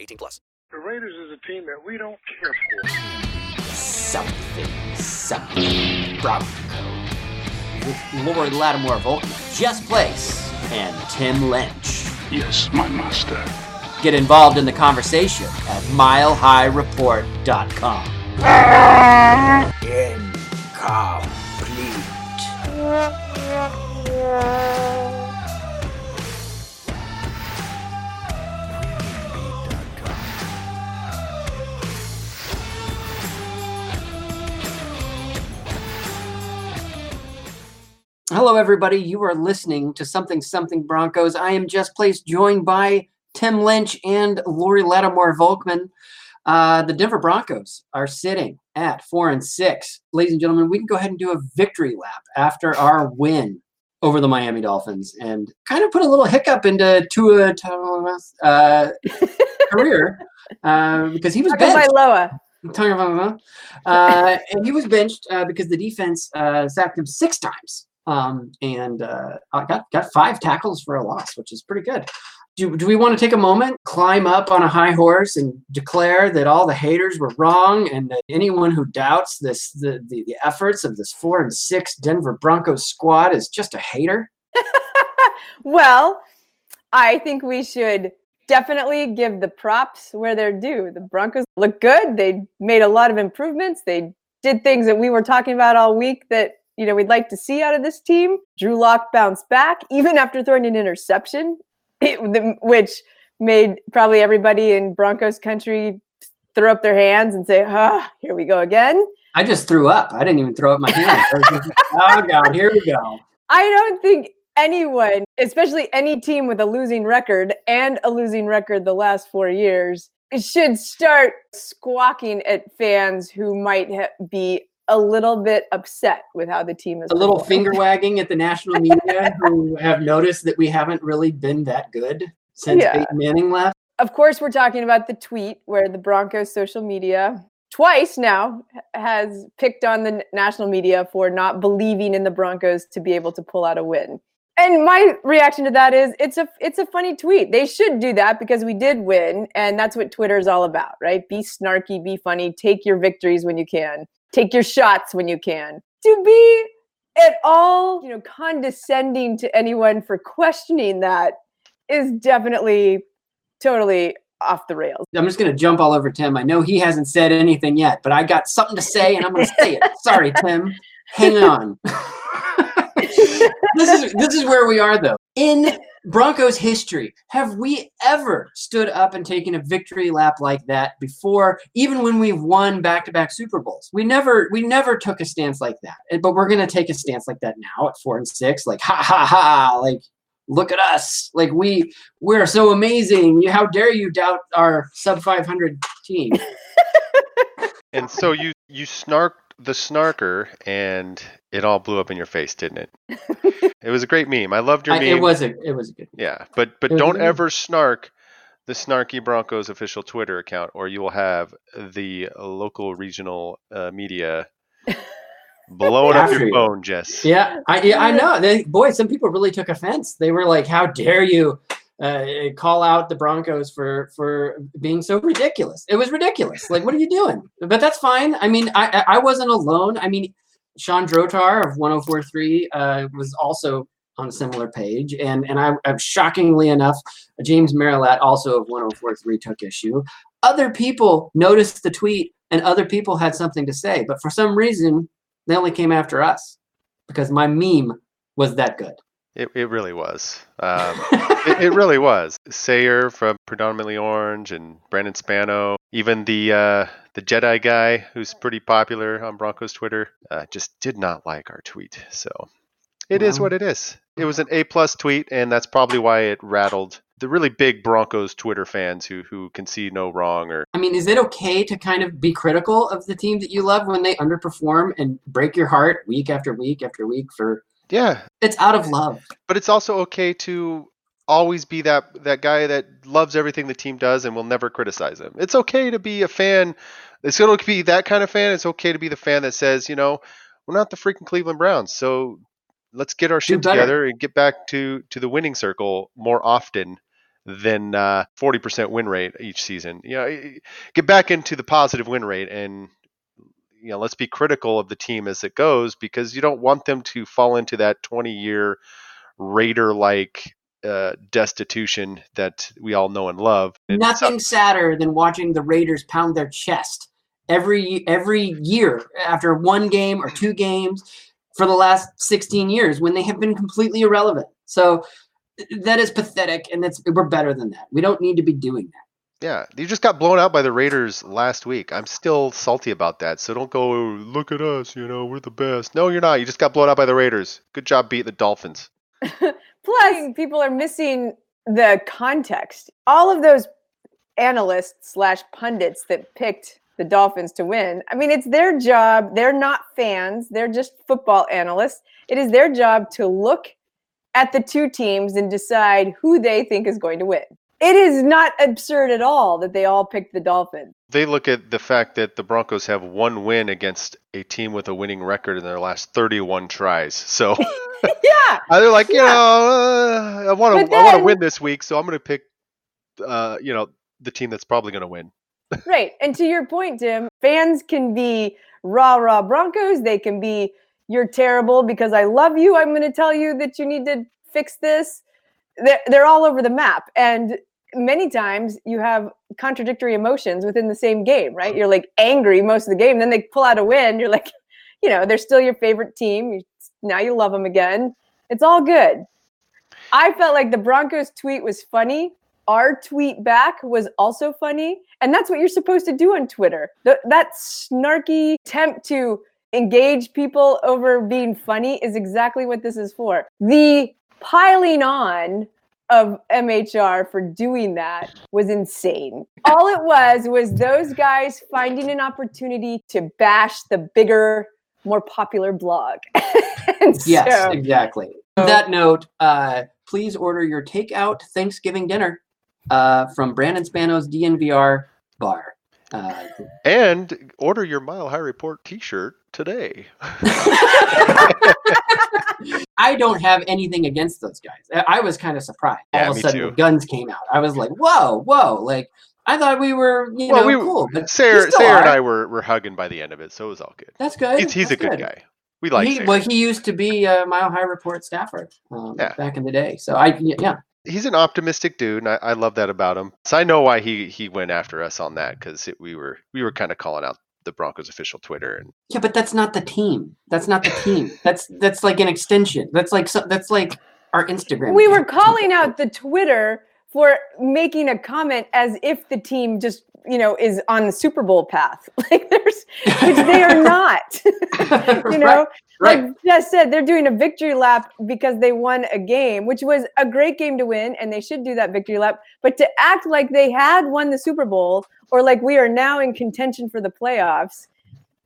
18 plus. The Raiders is a team that we don't care for. Something, something, Bronco. With Lord Lattimore Volkman, Jess Place, and Tim Lynch. Yes, my master. Get involved in the conversation at milehighreport.com. Incomplete. Hello, everybody. You are listening to Something Something Broncos. I am Jess Place, joined by Tim Lynch and Lori Lattimore Volkman. Uh, the Denver Broncos are sitting at four and six. Ladies and gentlemen, we can go ahead and do a victory lap after our win over the Miami Dolphins and kind of put a little hiccup into Tua uh, career uh, because he was benched. By Loa. Uh, and he was benched uh, because the defense uh, sacked him six times um, and uh, got got five tackles for a loss, which is pretty good. Do, do we want to take a moment, climb up on a high horse, and declare that all the haters were wrong, and that anyone who doubts this the, the, the efforts of this four and six Denver Broncos squad is just a hater? well, I think we should definitely give the props where they're due. The Broncos look good. They made a lot of improvements. They did things that we were talking about all week that you know we'd like to see out of this team. Drew Lock bounced back even after throwing an interception, which made probably everybody in Broncos country throw up their hands and say, "Ah, oh, here we go again." I just threw up. I didn't even throw up my hands. oh God, here we go. I don't think anyone, especially any team with a losing record and a losing record the last four years, should start squawking at fans who might ha- be a little bit upset with how the team is. A little finger wagging at the national media who have noticed that we haven't really been that good since yeah. Peyton Manning left. Of course, we're talking about the tweet where the Broncos social media twice now has picked on the national media for not believing in the Broncos to be able to pull out a win. And my reaction to that is it's a it's a funny tweet. They should do that because we did win and that's what Twitter is all about, right? Be snarky, be funny, take your victories when you can take your shots when you can. To be at all, you know, condescending to anyone for questioning that is definitely totally off the rails. I'm just going to jump all over Tim. I know he hasn't said anything yet, but I got something to say and I'm going to say it. Sorry, Tim. Hang on. this is this is where we are though. In Broncos history, have we ever stood up and taken a victory lap like that before? Even when we've won back-to-back Super Bowls, we never we never took a stance like that. But we're gonna take a stance like that now at four and six. Like ha ha ha! Like look at us! Like we we're so amazing. How dare you doubt our sub five hundred team? And so you you snarked the snarker, and it all blew up in your face, didn't it? it was a great meme. I loved your I- meme. it was a it was a good. Yeah, but but It was a don't ever snark the Snarky Broncos official Twitter account, or you will have the local regional uh, media blowing up your phone, Jess. Yeah, I yeah, I know. They, boy, some people really took offense. They were like, "How dare you uh, call out the Broncos for for being so ridiculous?" It was ridiculous. Like, what are you doing? But that's fine. I mean, I I wasn't alone. I mean, Sean Drotar of 104.3 uh, was also on a similar page, and and I, I shockingly enough, James Merilatt also of 104.3 took issue. Other people noticed the tweet, and other people had something to say, but for some reason, they only came after us because my meme was that good. It it really was. Um, it, it really was. Sayre from Predominantly Orange and Brandon Spano, even the uh, the Jedi guy who's pretty popular on Broncos Twitter, uh, just did not like our tweet. So it is Wow. what it is. It was an A plus tweet, and that's probably why it rattled the really big Broncos Twitter fans who who can see no wrong or I mean, is it okay to kind of be critical of the team that you love when they underperform and break your heart week after week after week for yeah. it's out of love. But it's also okay to always be that that guy that loves everything the team does and will never criticize them. It's okay to be a fan. It's going to be that kind of fan. It's okay to be the fan that says, you know, we're not the freaking Cleveland Browns, so let's get our shit together and get back to to the winning circle more often than uh, 40% win rate each season. You know, get back into the positive win rate and you know, let's be critical of the team as it goes because you don't want them to fall into that 20 year Raider like uh, destitution that we all know and love. Nothing sadder than watching the Raiders pound their chest every every year after one game or two games for the last 16 years when they have been completely irrelevant. So that is pathetic and that's we're better than that. We don't need to be doing that. Yeah, you just got blown out by the Raiders last week. I'm still salty about that. So don't go, "Oh, look at us, you know, we're the best. No, you're not. You just got blown out by the Raiders. Good job beating the Dolphins. Plus, people are missing the context. All of those analysts slash pundits that picked the Dolphins to win. I mean, it's their job. They're not fans. They're just football analysts. It is their job to look at the two teams and decide who they think is going to win. It is not absurd at all that they all picked the Dolphins. They look at the fact that the Broncos have one win against a team with a winning record in their last 31 tries. So yeah. they're like, you Yeah. know, uh, I want to I want to win this week, so I'm going to pick uh, you know, the team that's probably going to win. Right. And to your point, Tim, fans can be rah rah Broncos. They can be you're terrible because I love you. I'm going to tell you that you need to fix this. They're, they're all over the map. And many times you have contradictory emotions within the same game, right? Mm-hmm. You're like angry most of the game. Then they pull out a win. You're like, you know, they're still your favorite team. You, now you love them again. It's all good. I felt like the Broncos tweet was funny. Our tweet back was also funny. And that's what you're supposed to do on Twitter. Th- that snarky attempt to engage people over being funny is exactly what this is for. The piling on of MHR for doing that was insane. All it was was those guys finding an opportunity to bash the bigger, more popular blog. and Yes, so- exactly. On that note, uh, please order your takeout Thanksgiving dinner uh, from Brandon Spano's DNVR bar. Uh, And order your Mile High Report t-shirt today. I don't have anything against those guys. I, was kind of surprised. Yeah, All of a sudden, too. guns came out. I was like, "Whoa, whoa!" Like I thought we were, you well, know, we cool. But Sayre, still and. I were, were hugging by the end of it, so it was all good. That's good. He's, he's a That's good, guy. We like he, well, he used to be a Mile High Report staffer um, Yeah. back in the day. So I, yeah, he's an optimistic dude, and I, I love that about him. So I know why he he went after us on that because we were we were kind of calling out the Broncos official Twitter. And Yeah, but that's not the team. That's not the team. That's that's like an extension. That's like so, that's like our Instagram. We were calling out the Twitter for making a comment as if the team just, you know, is on the Super Bowl path. Like there's, which they are not. you know, right. like Jess said, they're doing a victory lap because they won a game, which was a great game to win, and they should do that victory lap. But to act like they had won the Super Bowl or like we are now in contention for the playoffs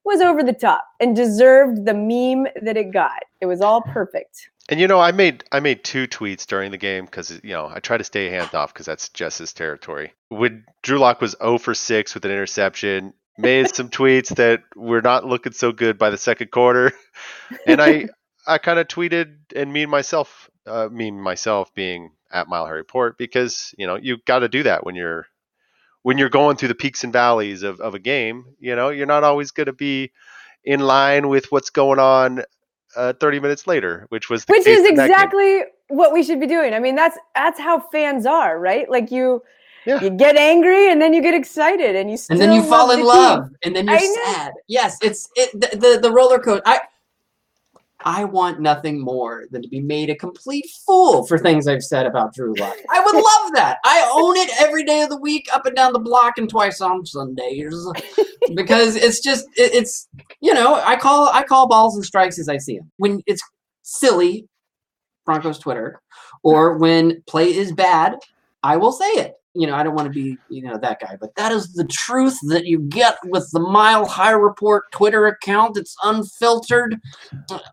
was over the top and deserved the meme that it got. It was all perfect. And you know, I made I made two tweets during the game because you know I try to stay hands off because that's Jess's territory. When Drew Lock was 0 for 6 with an interception, made some tweets that we're not looking so good by the second quarter, and I I kind of tweeted and me myself, uh, me myself being at Mile High Report because you know you got to do that when you're when you're going through the peaks and valleys of, of a game. You know, you're not always going to be in line with what's going on uh, 30 minutes later, which was the which case is in that game. exactly what we should be doing. I mean, that's that's how fans are, right? Like you Yeah. you get angry and then you get excited and you still and then you fall in the love, team. and then you're I know. sad. Yes, it's it the, the the roller coaster. I I want nothing more than to be made a complete fool for things I've said about Drew Lock. I would love that. I own it every day of the week, up and down the block, and twice on Sundays, because it's just it, it's you know I call I call balls and strikes as I see them. When it's silly, Broncos Twitter, or when play is bad, I will say it. You know, I don't want to be, you know, that guy, but that is the truth that you get with the Mile High Report Twitter account. It's unfiltered,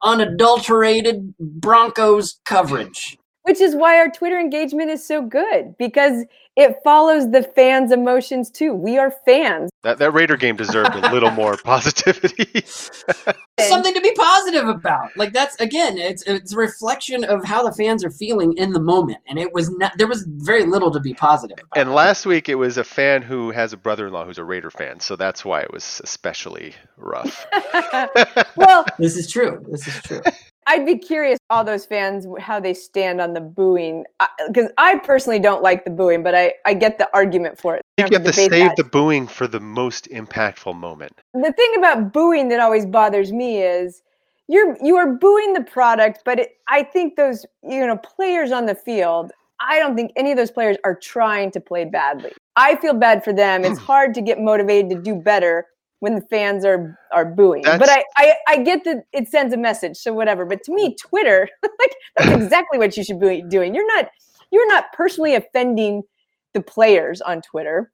unadulterated Broncos coverage. Which is why our Twitter engagement is so good because it follows the fans' emotions too. We are fans. That that Raider game deserved a little more positivity. Something to be positive about. Like that's again, it's it's a reflection of how the fans are feeling in the moment, and it was not. There was very little to be positive about. and last week it was a fan who has a brother-in-law who's a Raider fan, so that's why it was especially rough. Well, This is true. This is true. I'd be curious all those fans how they stand on the booing because I personally don't like the booing, but I I get the argument for it. I think you have to save that. the booing for the most impactful moment. the thing about booing that always bothers me is you're you are booing the product, but it, I think those you know players on the field. I don't think any of those players are trying to play badly. I feel bad for them. It's hmm. hard to get motivated to do better when the fans are are booing. but I, I I get that it sends a message, so whatever. But to me, mm. Twitter, like that's exactly what you should be doing. You're not you're not personally offending the players on Twitter.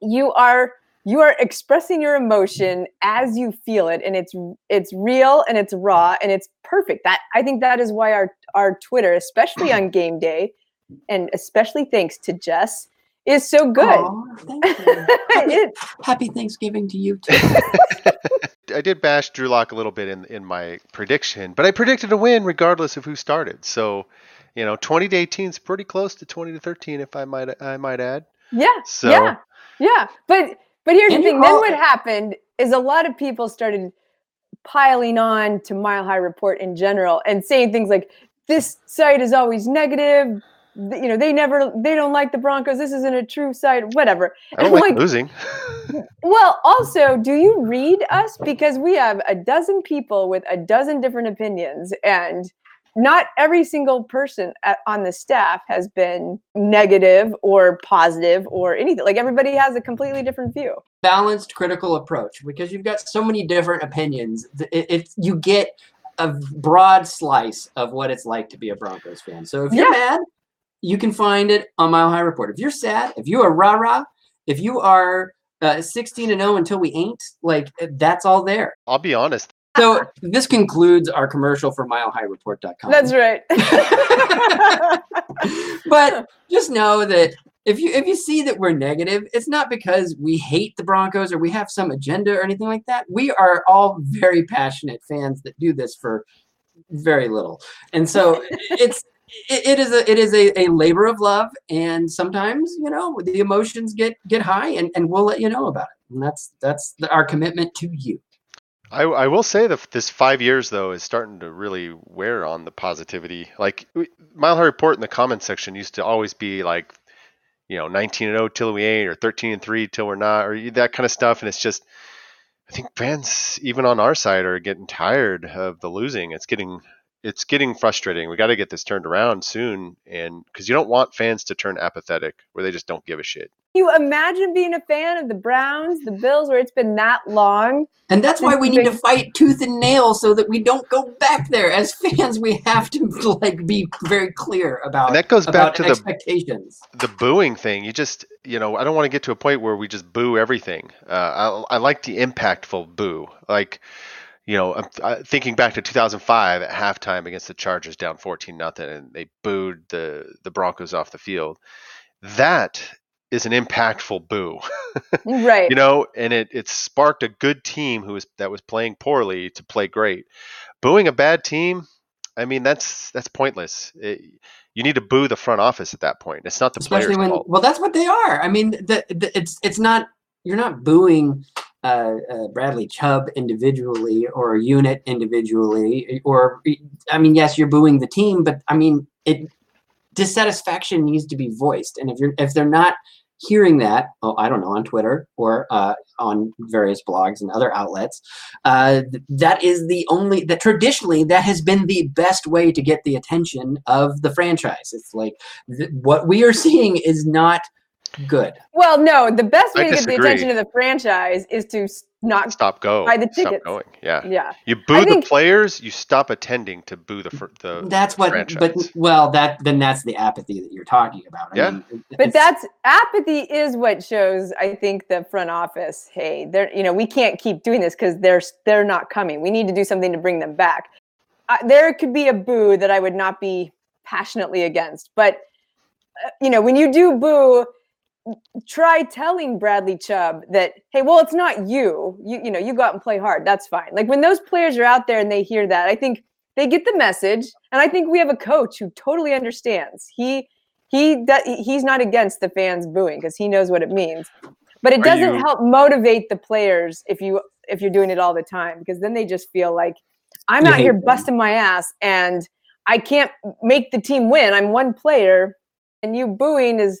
You are you are expressing your emotion as you feel it and it's it's real and it's raw and it's perfect that i think that is why our our twitter especially on game day and especially thanks to jess is so good Aw, thank you. happy, It- happy Thanksgiving to you too. I did bash Drew Lock a little bit in in my prediction, but I predicted a win regardless of who started. So, you know, 20 to 18 is pretty close to 20 to 13 if I might I might add. yeah So- yeah yeah but but here's And the you thing then what happened is a lot of people started piling on to mile high report in general and saying things like this site is always negative th- you know they never they don't like the broncos this isn't a true site whatever I don't And, like losing. Well, also, do you read us? Because we have a dozen people with a dozen different opinions, and not every single person at, on the staff has been negative or positive or anything. Like everybody has a completely different view. Balanced critical approach because you've got so many different opinions. th- It, it, you get a broad slice of what it's like to be a Broncos fan. So if you're Yeah. mad, you can find it on Mile High Report. If you're sad, if you are rah rah, if you are uh, 16 and 0 until we ain't, like that's all there. I'll be honest. So this concludes our commercial for milehighReport.com. That's right. but just know that if you if you see that we're negative, it's not because we hate the Broncos or we have some agenda or anything like that. We are all very passionate fans that do this for very little, and so it's it, is a it is a, a labor of love, and sometimes you know the emotions get get high, and, and we'll let you know about it. And that's that's the, our commitment to you. I, I will say that this five years though is starting to really wear on the positivity. Like Mile High Report in the comments section used to always be like, you know, 19 and 0 till we ain't, or 13 and 3 till we're not, or that kind of stuff. And it's just I think fans, even on our side, are getting tired of the losing. It's getting it's getting frustrating. We got to get this turned around soon, and because you don't want fans to turn apathetic, where they just don't give a shit. you imagine being a fan of the Browns, the Bills, where it's been that long? And that's why we need to fight tooth and nail so that we don't go back there. As fans, we have to like be very clear about And that goes back to the- expectations. the booing thing you just you know i don't want to get to a point where we just boo everything uh, I, I like the impactful boo like you know i'm I, thinking back to 2005 at halftime against the chargers down 14 nothing and they booed the the broncos off the field that is an impactful boo. Right. you know and it it sparked a good team who was that was playing poorly to play great. Booing a bad team i mean that's that's pointless. It- you need to boo the front office at that point. It's not the especially players when fault. well that's what they are. I mean the, the, it's it's not you're not booing uh, uh, bradley chubb individually or a unit individually or i mean yes you're booing the team but i mean it dissatisfaction needs to be voiced. And if you're if they're not hearing that oh i don't know on twitter or uh, on various blogs and other outlets uh, that is the only that traditionally that has been the best way to get the attention of the franchise. It's like th- what we are seeing is not good Well, no, the best I way to get the attention of the franchise is to not stop go buy the stop tickets. going yeah Yeah. you boo I the players you stop attending to boo the fr- the that's what franchise. but well that then that's the apathy that you're talking about I Yeah. mean, But that's apathy is what shows, I think, the front office. Hey, they're you know we can't keep doing this because they're they're not coming. We need to do something to bring them back. Uh, there could be a boo that I would not be passionately against, but uh, you know when you do boo, try telling Bradley Chubb that hey, well it's not you. You you know you go out and play hard. That's fine. Like when those players are out there and they hear that, I think they get the message, and I think we have a coach who totally understands. He he does, he's not against the fans booing because he knows what it means but it doesn't you- help motivate the players if you if you're doing it all the time because then they just feel like i'm out here them. busting my ass and i can't make the team win i'm one player and you booing is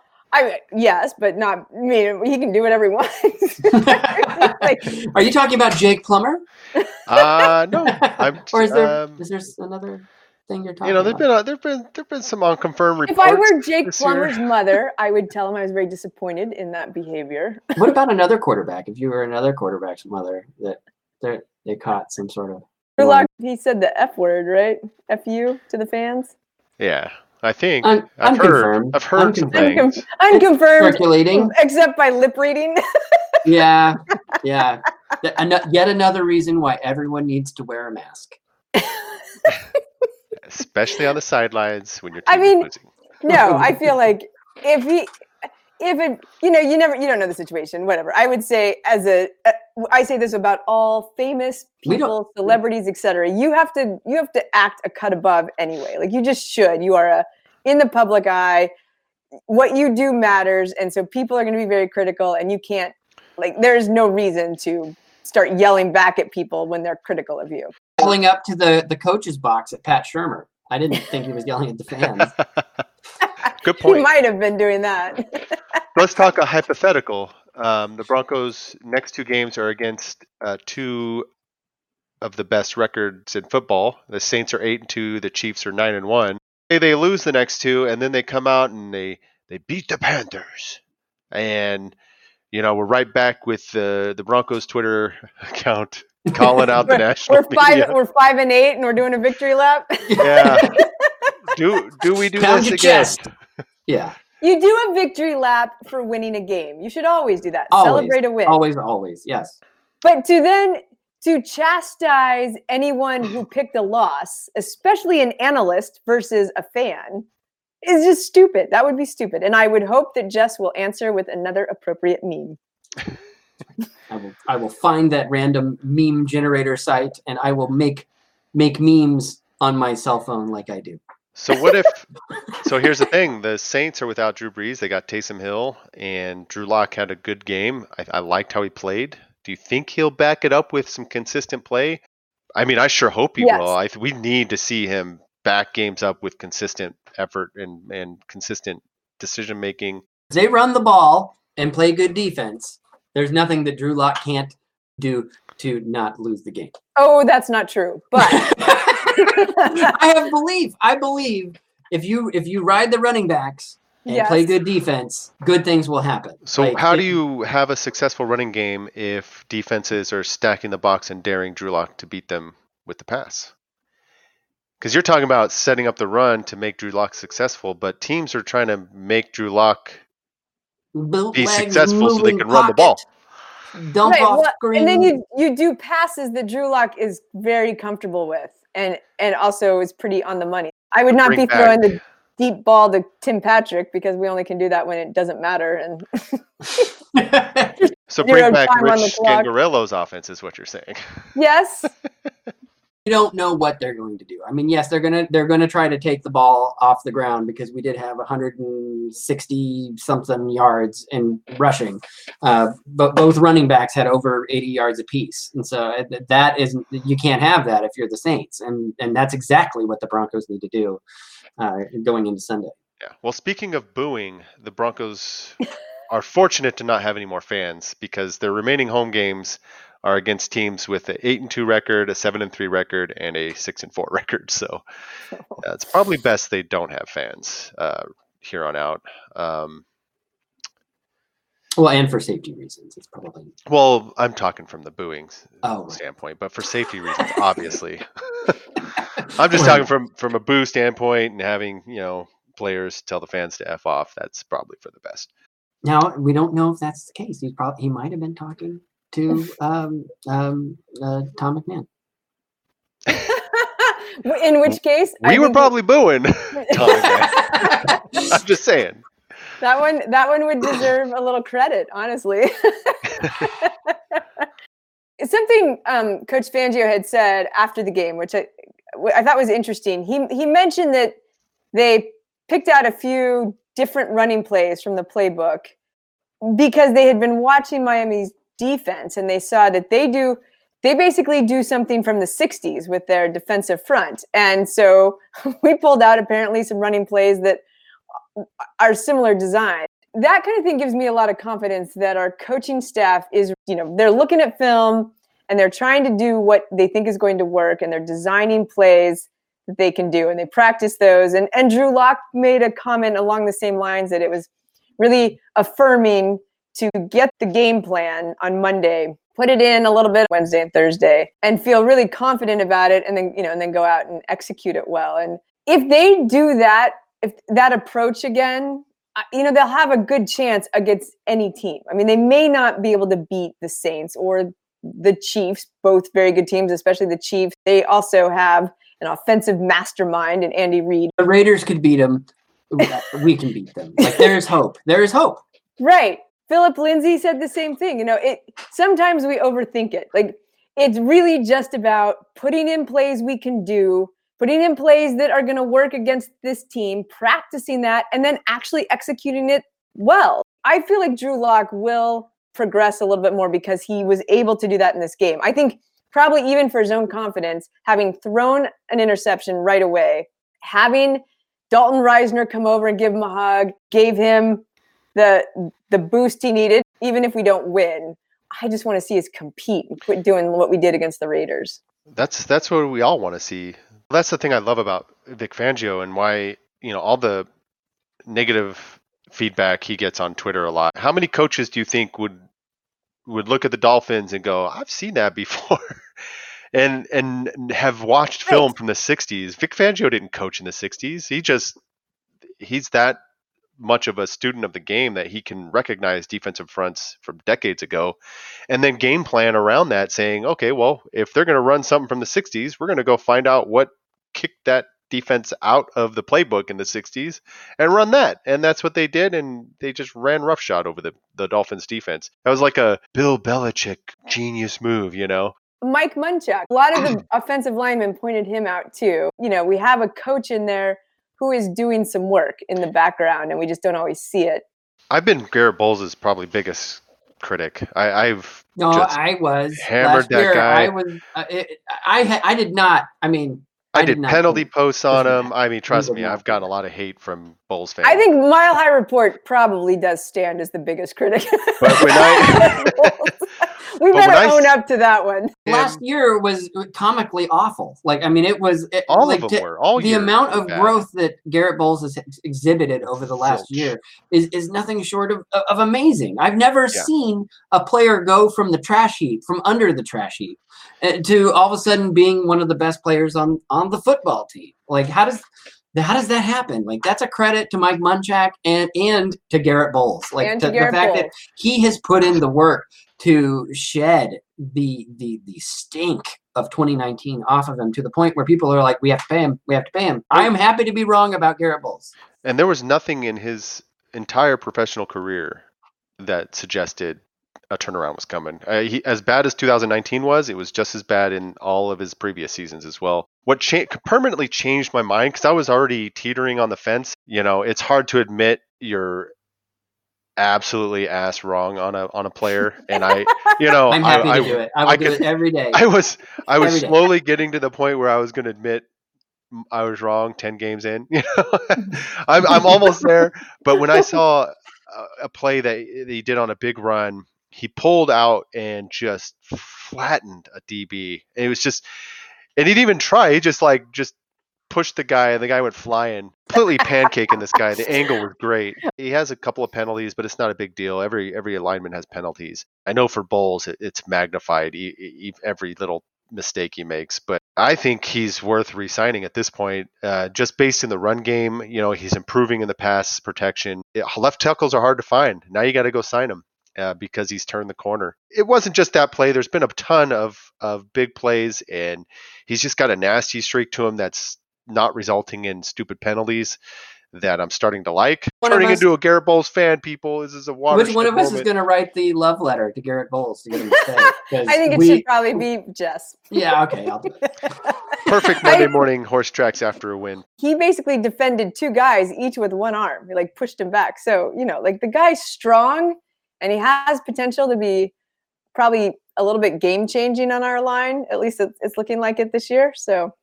i mean, yes but not I mean he can do whatever he wants like, are you talking about jake plummer uh no i'm or is there um, is there another thing you're talking you know there've about been uh, there've been there've been some unconfirmed reports. if i were jake this year. plummer's mother i would tell him i was very disappointed in that behavior what about another quarterback if you were another quarterback's mother that they they caught some sort of Drew he said the F word, right? F you to the fans. yeah i think Un- i've heard unconfirmed. i've heard some Unconfirmed. things Uncon- unconfirmed, circulating except by lip reading. yeah yeah Th- yet another reason why everyone needs to wear a mask especially on the sidelines when you're I mean- losing. no, I feel like if he, if it, you know, you never, you don't know the situation. Whatever. I would say as a, uh, say this about all famous people, celebrities, etc. You have to, you have to act a cut above anyway. Like you just should. You are a in the public eye. What you do matters, and so people are going to be very critical, and you can't, like, there's no reason to start yelling back at people when they're critical of you. yelling up to the the coach's box at pat shurmur i didn't think he was yelling at the fans good point. He might have been doing that. let's talk a hypothetical Um, the Broncos' next two games are against uh, two of the best records in football. The Saints are eight and two. The Chiefs are nine and one. They, they lose the next two, and then they come out and they they beat the Panthers. And you know we're right back with the the Broncos Twitter account calling out the national We're five. media. We're five and eight, and we're doing a victory lap. Yeah. Do do we do Pound this again? chest. Yeah. You do a victory lap for winning a game. You should always do that. Always. Celebrate a win. Always, always. Yes. But to then to chastise anyone who picked a loss, especially an analyst versus a fan, is just stupid. That would be stupid. And I would hope that Jess will answer with another appropriate meme. I will I will find that random meme generator site and I will make make memes on my cell phone like I do. So what if? so here's the thing: the Saints are without Drew Brees. They got Taysom Hill, and Drew Lock had a good game. I, I liked how he played. Do you think he'll back it up with some consistent play? I mean, I sure hope he Yes. will. I, we need to see him back games up with consistent effort and and consistent decision making. They run the ball and play good defense. There's nothing that Drew Lock can't do to not lose the game. Oh, that's not true. But I have belief. I believe if you if you ride the running backs and play good defense, good things will happen. So Like, how it- do you have a successful running game if defenses are stacking the box and daring Drew Lock to beat them with the pass? Because you're talking about setting up the run to make Drew Lock successful, but teams are trying to make Drew Lock be successful so they moving can run the ball. Dump Right, off well, screen. and then you you do passes that Drew Lock is very comfortable with, and and also is pretty on the money. I would not Bring be throwing back- the deep ball to Tim Patrick because we only can do that when it doesn't matter. And So Zero bring back time on the Rich clock. Scangarello's offense is what you're saying. yes, you don't know what they're going to do. I mean, yes, they're gonna they're gonna try to take the ball off the ground because we did have 160 something yards in rushing, uh, but both running backs had over 80 yards apiece, and so uh, th- that is you can't have that if you're the Saints, and and that's exactly what the Broncos need to do uh, going into Sunday. Yeah. Well, speaking of booing, the Broncos are fortunate to not have any more fans because their remaining home games are against teams with an eight and two record, a seven and three record, and a six and four record. So uh, it's probably best they don't have fans uh, here on out. Um, Well, and for safety reasons, it's probably well, I'm talking from the booing Oh, right. standpoint, but for safety reasons, obviously. I'm just talking from from a boo standpoint and having you know players tell the fans to f off. That's probably for the best. Now we don't know if that's the case. He's probably he might have been talking to um, um, uh, Tom McMahon. in which case I We were think- probably booing. Tom I'm just saying. that one that one would deserve a little credit, honestly. Something um, Coach Fangio had said after the game, which I, I thought was interesting. He he mentioned that they picked out a few different running plays from the playbook because they had been watching Miami's defense and they saw that they do they basically do something from the 60s with their defensive front. And so we pulled out apparently some running plays that are similar design. That kind of thing gives me a lot of confidence that our coaching staff is, you know, they're looking at film and they're trying to do what they think is going to work and they're designing plays that they can do and they practice those. And and Drew Lock made a comment along the same lines that it was really affirming to get the game plan on Monday, put it in a little bit Wednesday and Thursday, and feel really confident about it, and then you know, and then go out and execute it well. And if they do that, if that approach again, you know, they'll have a good chance against any team. I mean, they may not be able to beat the Saints or the Chiefs, both very good teams, especially the Chiefs. They also have an offensive mastermind in Andy Reid. The Raiders could beat them. We can beat them. Like there's hope. There is hope. Right. Phillip Lindsay said the same thing. You know, it sometimes we overthink it. Like it's really just about putting in plays we can do, putting in plays that are going to work against this team, practicing that, and then actually executing it well. I feel like Drew Lock will progress a little bit more because he was able to do that in this game. I think probably even for his own confidence, having thrown an interception right away, having Dalton Risner come over and give him a hug, gave him the the boost he needed. Even if we don't win, I just want to see us compete and quit doing what we did against the Raiders. That's that's what we all want to see. That's the thing I love about Vic Fangio and why you know all the negative feedback he gets on Twitter a lot. How many coaches do you think would would look at the Dolphins and go, "I've seen that before," and and have watched film from the '60s? Vic Fangio didn't coach in the '60s. He just he's that much of a student of the game that he can recognize defensive fronts from decades ago and then game plan around that saying okay well if they're going to run something from the 60s we're going to go find out what kicked that defense out of the playbook in the 60s and run that. And that's what they did and they just ran roughshod over the, the dolphins defense. That was like a bill belichick genius move you know? Mike Munchak, a lot of the offensive linemen pointed him out too. You know, we have a coach in there who is doing some work in the background and we just don't always see it. i've been garett bolles' probably biggest critic I, i've No, just I was hammered last that year. guy. I was. Uh, it, I I did not. I mean, I, I did did penalty posts on him. I mean, trust me, I've gotten a lot of hate from Bolles fans. I think Mile High Report probably does stand as the biggest critic. But when I- we But better I own s- up to that one. last year was comically awful. Like I mean, it was it, All of them to- were. All the year amount of bad. growth that Garett Bolles has exhibited over the last Zilch. year is is nothing short of of amazing. I've never Yeah. seen a player go from the trash heap, from under the trash heap, uh, to all of a sudden being one of the best players on on the football team. Like how does how does that happen? Like that's a credit to Mike Munchak and and to Garett Bolles. Like to, to Garett the fact that he has put in the work to shed the the the stink of 2019 off of him to the point where people are like, we have to pay him, we have to pay him. I am happy to be wrong about Garett Bolles. And there was nothing in his entire professional career that suggested a turnaround was coming. Uh, he, as bad as 2019 was, it was just as bad in all of his previous seasons as well. What cha- permanently changed my mind because I was already teetering on the fence. You know, it's hard to admit you're absolutely ass wrong on a on a player, and I, you know, I'm happy I, to I, do it. I I do could- it every day. I was I was Every day. slowly getting to the point where I was going to admit I was wrong 10 games in. You know, I'm I'm almost there. But when I saw a, a play that he did on a big run, he pulled out and just flattened a DB. and It was just, and he didn't even try. He just like just pushed the guy, and the guy went flying, completely pancaking this guy. The angle was great. He has a couple of penalties, but it's not a big deal. Every every alignment has penalties. I know for Bolles, it, it's magnified every little mistake he makes, but I think he's worth re-signing at this point, uh, just based in the run game. You know, he's improving in the pass protection. It- left tackles are hard to find. Now you got to go sign him. Uh, because he's turned the corner. It wasn't just that play. There's been a ton of of big plays, and he's just got a nasty streak to him that's not resulting in stupid penalties that I'm starting to like. One of Turning us- into a Garett Bolles fan, people. This is a water. Which one of us is going to write the love letter to Garett Bolles to get him to stay? 'Cause I think it we- should probably be Jess. Yeah, okay, I'll do it. perfect Monday morning horse tracks after a win? He basically defended two guys, each with one arm. He like pushed him back. So, you know, like the guy's strong and he has potential to be probably a little bit game changing on our line. At least it's, it's looking like it this year. So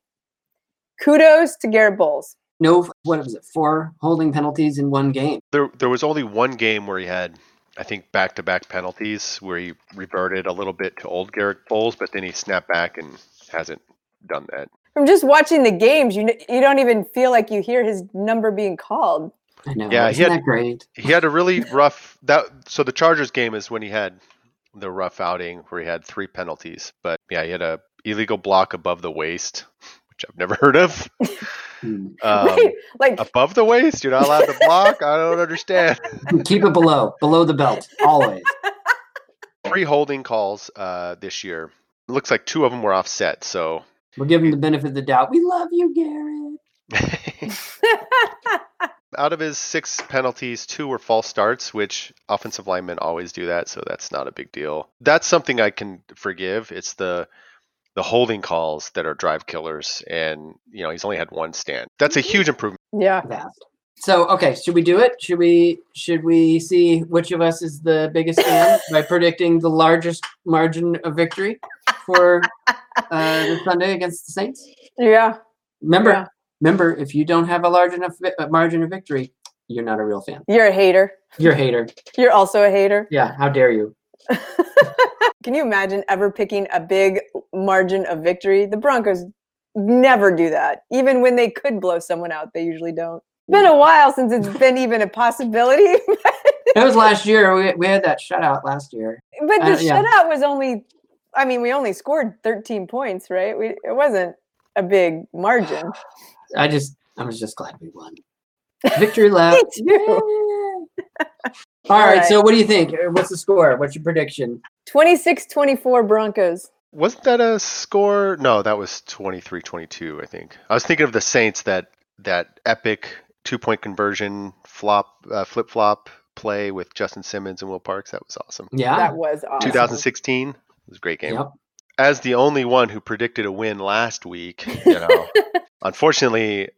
kudos to Garett Bolles. No, what was it? Four holding penalties in one game. There, there was only one game where he had, I think, back-to-back penalties where he reverted a little bit to old Garett Bolles, but then he snapped back and hasn't done that. From just watching the games, you you don't even feel like you hear his number being called. I know. Yeah, he isn't had- that great? He had a really rough that. So the Chargers game is when he had the rough outing where he had three penalties. But yeah, he had a illegal block above the waist, which I've never heard of. Um, Wait, like above the waist, you're not allowed to block. I don't understand. Keep it below, below the belt, always. Three holding calls uh, this year. It looks like two of them were offset. So We'll give him the benefit of the doubt. We love you, Garett. out of his six penalties, two were false starts, which offensive linemen always do that, so that's not a big deal. That's something I can forgive. It's the the holding calls that are drive killers, and you know he's only had one stand. That's a huge improvement. yeah. Vast. So, okay, should we do it? Should we should we see which of us is the biggest fan by predicting the largest margin of victory for uh, this Sunday against the Saints? Yeah. Remember, Yeah. remember, if you don't have a large enough vi- uh, margin of victory, you're not a real fan. You're a hater. You're a hater. You're also a hater. Yeah, how dare you? Can you imagine ever picking a big margin of victory? The Broncos never do that. Even when they could blow someone out, they usually don't. It's been a while since it's been even a possibility. That was last year. We, we had that shutout last year. But the Uh, yeah. shutout was only, I mean, we only scored 13 points, right? We, it wasn't a big margin. I just, I was just glad we won. Victory lap. Me too. All right, right. So, what do you think? Uh, What's the score? What's your prediction? 26 24 Broncos. Wasn't that a score? No, that was 23-22, I think. I was thinking of the Saints that that epic two-point conversion flop uh, flip-flop play with Justin Simmons and Will Parks. That was awesome. Yeah. That was awesome. 2016 it was a great game. Yep. As the only one who predicted a win last week, you know, unfortunately,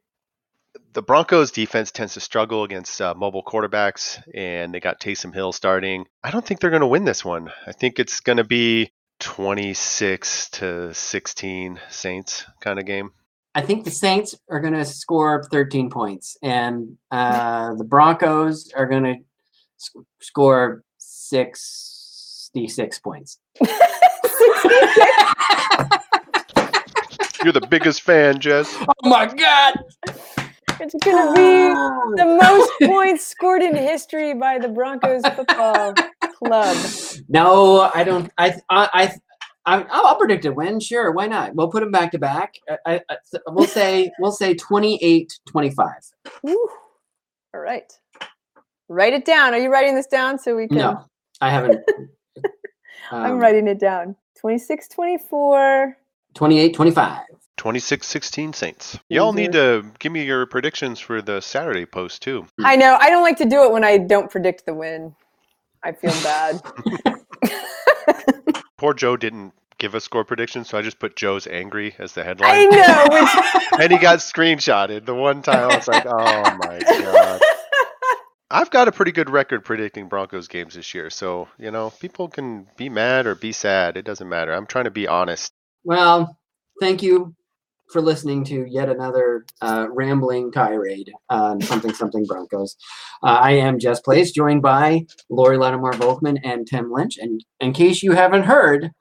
the Broncos defense tends to struggle against uh, mobile quarterbacks, and they got Taysom Hill starting. I don't think they're going to win this one. I think it's going to be 26 to 16 Saints kind of game. I think the Saints are going to score 13 points, and uh, the Broncos are going to sc- score 66 points. You're the biggest fan, Jess. Oh my God! It's going to be the most points scored in history by the Broncos football club. No, I don't. I, I, I, I'll I'll predict a win. Sure, why not? We'll put them back to back. I, I, we'll say we'll say 28-25. All right, Write it down. Are you writing this down so we can? No, I haven't. I'm um, writing it down. 26 24. 28-25. 26-16 Saints. Y'all need to give me your predictions for the Saturday post too. Hmm. I know. I don't like to do it when I don't predict the win. I feel bad. Poor Joe didn't give a score prediction, so I just put Joe's angry as the headline. I headline. know. Which, and he got screenshotted. The one time I was like, oh my god. I've got a pretty good record predicting Broncos games this year, so you know people can be mad or be sad. It doesn't matter. I'm trying to be honest. Well, thank you for listening to yet another uh, rambling tirade on something something Broncos. Uh, I am Jess Place, joined by Lori Lattimore Volkman and Tim Lynch. And in case you haven't heard,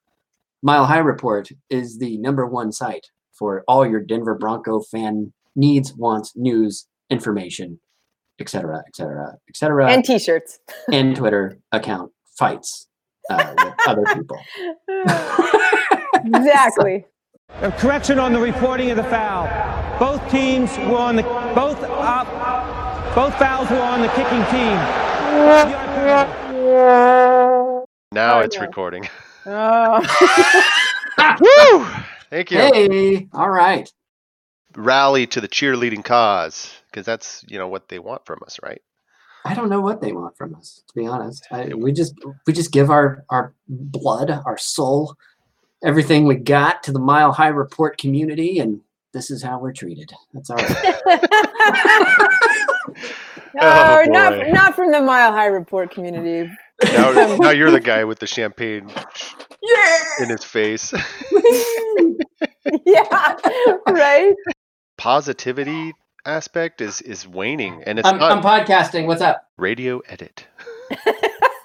Mile High Report is the number one site for all your Denver Bronco fan needs, wants, news, information, etc., etc., etc., and t shirts. and Twitter account fights uh, with other people. exactly. A correction on the reporting of the foul. Both teams were on the both up. Both fouls were on the kicking team. Now it's no. recording. Oh. Woo! Thank you. Hey, all right. Rally to the cheerleading cause, because that's you know what they want from us, right? I don't know what they want from us, to be honest. I, we just we just give our our blood, our soul, everything we got to the Mile High Report community, and this is how we're treated. That's all right. No, Oh, uh, not boy. not from the Mile High Report community. Now, now you're the guy with the champagne in his face. yeah, right. Positivity aspect is is waning, and it's I'm, not I'm podcasting. What's up? radio edit.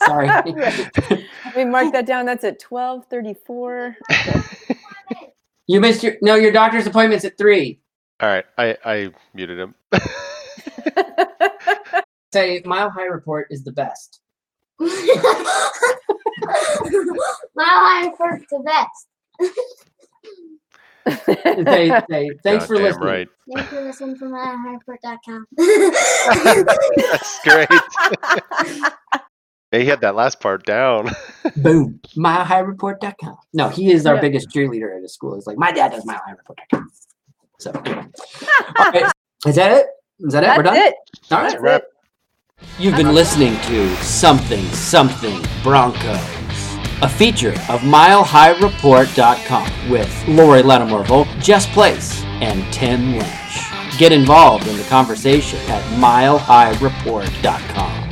Sorry. Right. Let me mark that down. That's at twelve thirty-four. you missed your no. Your doctor's appointment's at three. All right, I I muted him. Say Mile High Report is the best. My life works the best. Say, say, thanks for listening. right. Thank you for listening to myharper.com. That's great. Yeah, he had that last part down. Boom. MileHighReport.com. No, he is our Yeah. biggest cheerleader at his school. He's like, my dad does MileHighReport.com. So, anyway. Is that it? Is that it? That's We're done? it. All That's right. wrap. You've been listening to Something Something Broncos, a feature of MileHighReport.com with Lori Lattimore Volk, Jess Place, and Tim Lynch. Get involved in the conversation at MileHighReport.com.